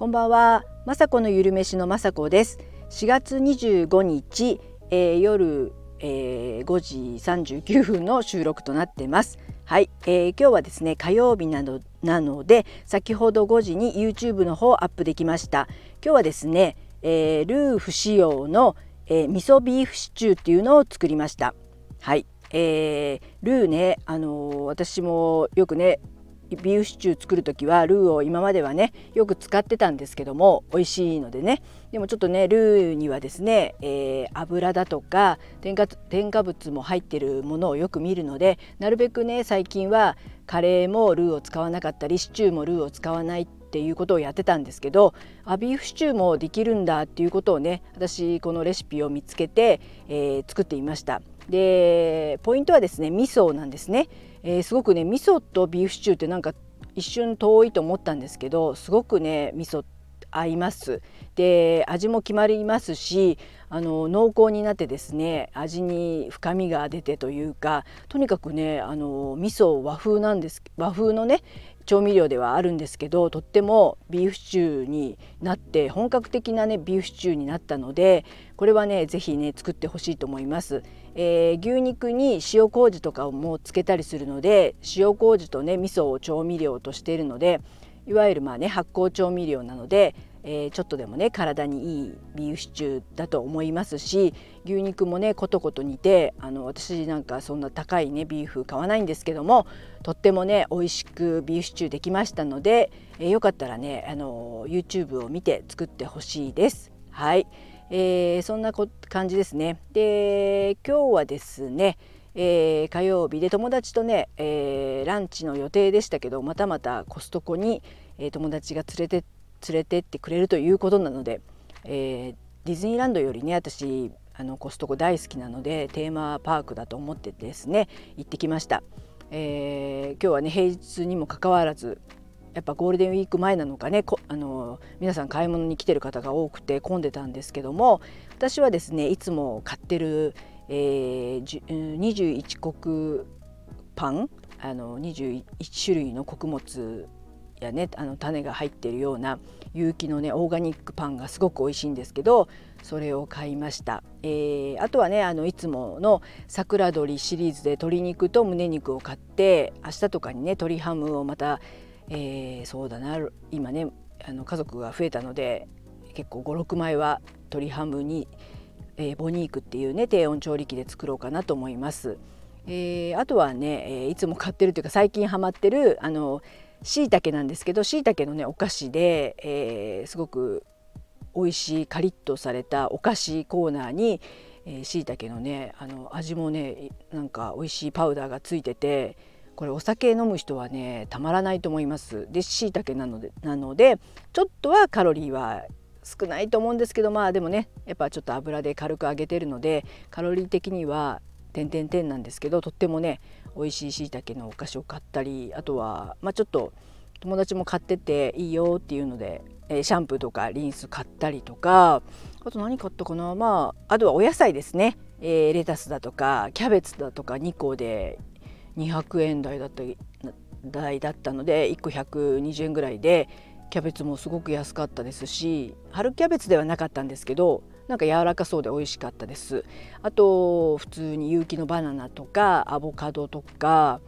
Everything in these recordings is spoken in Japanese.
こんばんは、まさこのゆるめしのまさこです。4月25日、えー、夜、えー、5時39分の収録となってます。はい、えー、今日はですね火曜日なのなので先ほど5時に YouTube の方アップできました。今日はですね、えー、ルー不使用の、えー、味噌ビーフシチューっていうのを作りました。はい、えー、ルーね、あのー、私もよくねビーフシチュー作る時はルーを今まではねよく使ってたんですけども美味しいのでね。でもちょっとねルーにはですね、えー、油だとか添加添加物も入ってるものをよく見るのでなるべくね最近はカレーもルーを使わなかったりシチューもルーを使わないっていうことをやってたんですけどあビーフシチューもできるんだっていうことをね私このレシピを見つけて、えー、作ってみました。でポイントはですね味噌なんですね。えー、すごくね味噌とビーフシチューってなんか一瞬遠いと思ったんですけどすごくね味噌合いますで味も決まりますしあの濃厚になってですね味に深みが出てというかとにかくねあの味噌和風なんです和風のね調味料ではあるんですけどとってもビーフシチューになって本格的なねビーフシチューになったのでこれはね是非ね作ってほしいと思います。えー、牛肉に塩麹とかをもうつけたりするので塩麹とね味噌を調味料としているのでいわゆるまあね発酵調味料なのでえー、ちょっとでもね体にいいビーフシチューだと思いますし牛肉もねコトコト煮てあの私なんかそんな高いねビーフ買わないんですけどもとってもね美味しくビーフシチューできましたので、えー、よかったらねあの YouTube を見て作ってほしいです。はい、えー、そんな感じですね。で今日はですねえー、火曜日で友達とね、えー、ランチの予定でしたけどまたまたコストコに、えー、友達が連れて連れてってくれるということなので、えー、ディズニーランドよりね私あのコストコ大好きなのでテーマパークだと思ってですね行ってきました、えー、今日はね平日にもかかわらずやっぱゴールデンウィーク前なのかねあの皆さん買い物に来てる方が多くて混んでたんですけども私はですねいつも買ってる、えー、21国パンあの21種類の穀物やねあの種が入ってるような有機のねオーガニックパンがすごく美味しいんですけどそれを買いました、えー、あとはねあのいつもの桜鶏シリーズで鶏肉と胸肉を買って明日とかにね鶏ハムをまた、えー、そうだな今ねあの家族が増えたので結構56枚は鶏ハムに、えー、ボニークっていうね低温調理器で作ろうかなと思います。えー、あとはね、え、いつも買ってるというか最近ハマってるあのしいたけなんですけどしいたけのねお菓子で、えー、すごく美味しいカリッとされたお菓子コーナーにしいたけのねあの味もねなんか美味しいパウダーがついててこれお酒飲む人はねたまらないと思います。でしいたけなのでなのでちょっとはカロリーは少ないと思うんですけどまあでもねやっぱちょっと油で軽く揚げてるのでカロリー的には点々点なんですけどとってもね美味しいしいたけのお菓子を買ったりあとは、まあ、ちょっと友達も買ってていいよっていうので、え、シャンプーとかリンス買ったりとかあと何買ったかなまああとはお野菜ですね、えー、レタスだとかキャベツだとか2個で200円台だった台だったので1個120円ぐらいでキャベツもすごく安かったですし春キャベツではなかったんですけどなんか柔らかそうで美味しかったです。あと普通に有機のバナナとかアボカドとか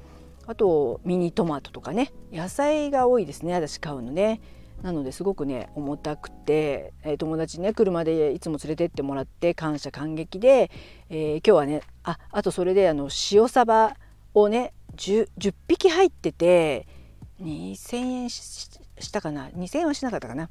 あとミニトマトとかね。野菜が多いですね私買うのね。なのですごくね重たくて、えー、友達ね車でいつも連れてってもらって感謝感激で、えー、今日はねああとそれであの塩サバをね 10, 10匹入ってて2,000円ししたかな？2,000円はしなかったかな？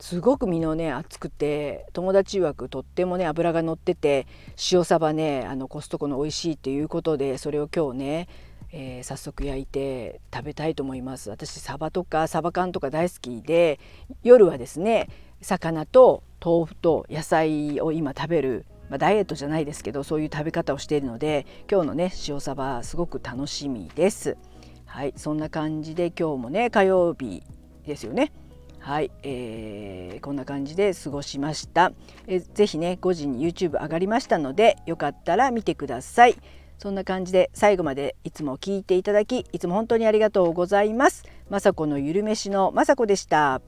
すごく身のね厚くて友達曰くとってもね脂が乗ってて塩サバねあのコストコの美味しいっていうことでそれを今日ね、えー、早速焼いて食べたいと思います。私サバとかサバ缶とか大好きで夜はですね魚と豆腐と野菜を今食べるまあ、ダイエットじゃないですけどそういう食べ方をしているので今日のね塩サバすごく楽しみです。はいそんな感じで今日もね火曜日ですよね。はい、えー、こんな感じで過ごしました。えー、ぜひね5時に YouTube 上がりましたのでよかったら見てください。そんな感じで最後までいつも聞いていただきいつも本当にありがとうございます。まさこのゆるめしのまさこでした。